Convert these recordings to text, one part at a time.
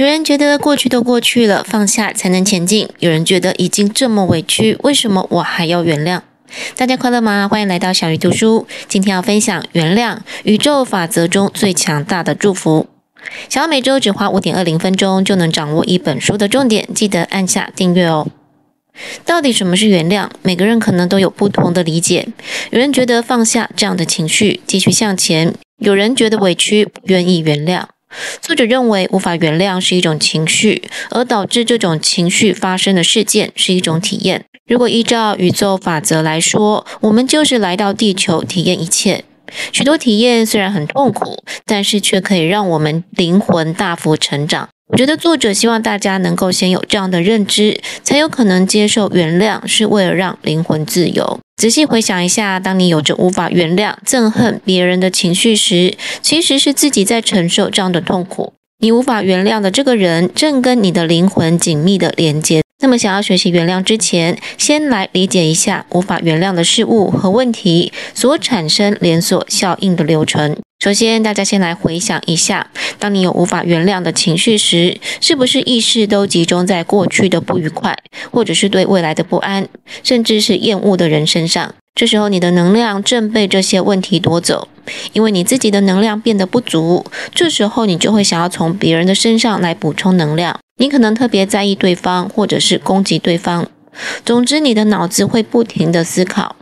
有人觉得过去都过去了，放下才能前进；有人觉得已经这么委屈，为什么我还要原谅？大家快乐吗？欢迎来到小鱼读书。今天要分享原谅，宇宙法则中最强大的祝福。想要每周只花五点二零分钟就能掌握一本书的重点，记得按下订阅哦。到底什么是原谅？每个人可能都有不同的理解。有人觉得放下这样的情绪，继续向前；有人觉得委屈，不愿意原谅。作者认为，无法原谅是一种情绪，而导致这种情绪发生的事件是一种体验。如果依照宇宙法则来说，我们就是来到地球体验一切。许多体验虽然很痛苦，但是却可以让我们灵魂大幅成长。我觉得作者希望大家能够先有这样的认知，才有可能接受原谅是为了让灵魂自由。仔细回想一下，当你有着无法原谅、憎恨别人的情绪时，其实是自己在承受这样的痛苦。你无法原谅的这个人，正跟你的灵魂紧密的连接。那么，想要学习原谅之前，先来理解一下无法原谅的事物和问题所产生连锁效应的流程。首先，大家先来回想一下，当你有无法原谅的情绪时，是不是意识都集中在过去的不愉快，或者是对未来的不安，甚至是厌恶的人身上？这时候，你的能量正被这些问题夺走，因为你自己的能量变得不足。这时候，你就会想要从别人的身上来补充能量。你可能特别在意对方，或者是攻击对方。总之，你的脑子会不停地思考，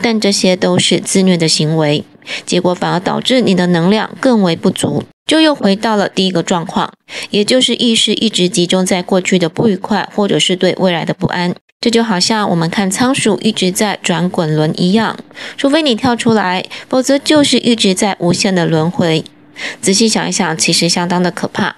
但这些都是自虐的行为。结果反而导致你的能量更为不足，就又回到了第一个状况，也就是意识一直集中在过去的不愉快，或者是对未来的不安。这就好像我们看仓鼠一直在转滚轮一样，除非你跳出来，否则就是一直在无限的轮回。仔细想一想，其实相当的可怕。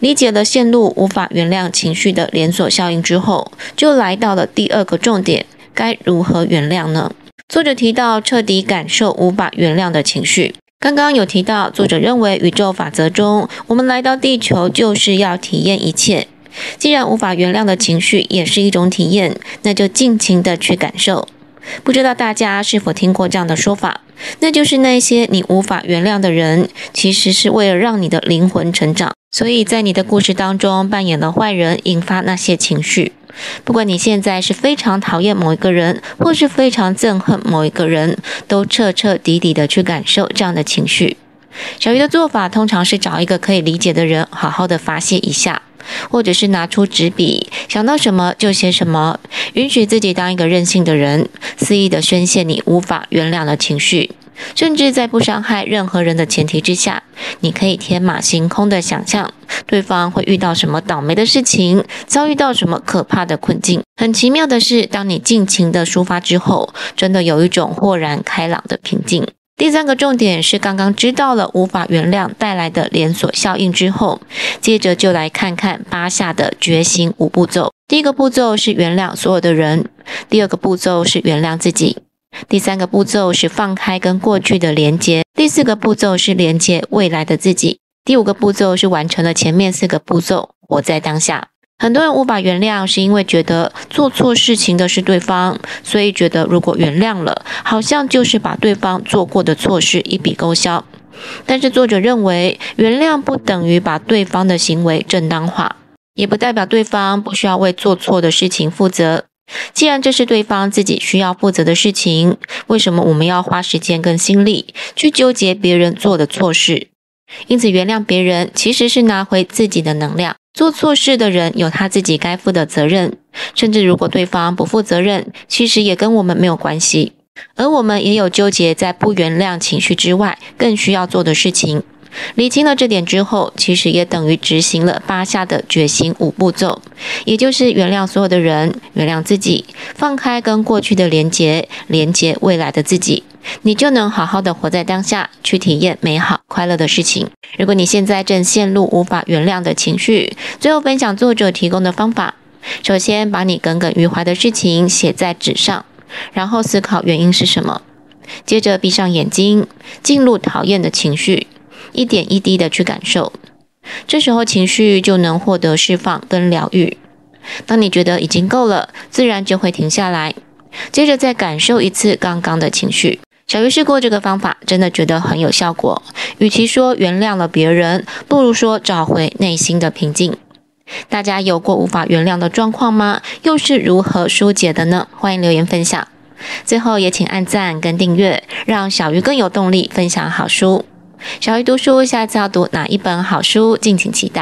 理解了陷入无法原谅情绪的连锁效应之后，就来到了第二个重点：该如何原谅呢？作者提到，彻底感受无法原谅的情绪。刚刚有提到，作者认为宇宙法则中，我们来到地球就是要体验一切。既然无法原谅的情绪也是一种体验，那就尽情的去感受。不知道大家是否听过这样的说法？那就是那些你无法原谅的人，其实是为了让你的灵魂成长，所以在你的故事当中扮演了坏人，引发那些情绪。不管你现在是非常讨厌某一个人，或是非常憎恨某一个人，都彻彻底底的去感受这样的情绪。小鱼的做法通常是找一个可以理解的人，好好的发泄一下，或者是拿出纸笔，想到什么就写什么，允许自己当一个任性的人，肆意的宣泄你无法原谅的情绪。甚至在不伤害任何人的前提之下，你可以天马行空的想象对方会遇到什么倒霉的事情，遭遇到什么可怕的困境。很奇妙的是，当你尽情的抒发之后，真的有一种豁然开朗的平静。第三个重点是，刚刚知道了无法原谅带来的连锁效应之后，接着就来看看八下的觉醒五步骤。第一个步骤是原谅所有的人，第二个步骤是原谅自己。第三个步骤是放开跟过去的连接，第四个步骤是连接未来的自己，第五个步骤是完成了前面四个步骤，活在当下。很多人无法原谅，是因为觉得做错事情的是对方，所以觉得如果原谅了，好像就是把对方做过的错事一笔勾销。但是作者认为，原谅不等于把对方的行为正当化，也不代表对方不需要为做错的事情负责。既然这是对方自己需要负责的事情，为什么我们要花时间跟心力去纠结别人做的错事？因此，原谅别人其实是拿回自己的能量。做错事的人有他自己该负的责任，甚至如果对方不负责任，其实也跟我们没有关系。而我们也有纠结在不原谅情绪之外更需要做的事情。理清了这点之后，其实也等于执行了巴夏的觉醒五步骤，也就是原谅所有的人，原谅自己，放开跟过去的连结，连接未来的自己，你就能好好的活在当下，去体验美好快乐的事情。如果你现在正陷入无法原谅的情绪，最后分享作者提供的方法：首先，把你耿耿于怀的事情写在纸上，然后思考原因是什么，接着闭上眼睛，进入讨厌的情绪。一点一滴的去感受，这时候情绪就能获得释放跟疗愈。当你觉得已经够了，自然就会停下来，接着再感受一次刚刚的情绪。小鱼试过这个方法，真的觉得很有效果。与其说原谅了别人，不如说找回内心的平静。大家有过无法原谅的状况吗？又是如何疏解的呢？欢迎留言分享。最后也请按赞跟订阅，让小鱼更有动力分享好书。小鱼读书，下次要读哪一本好书？敬请期待。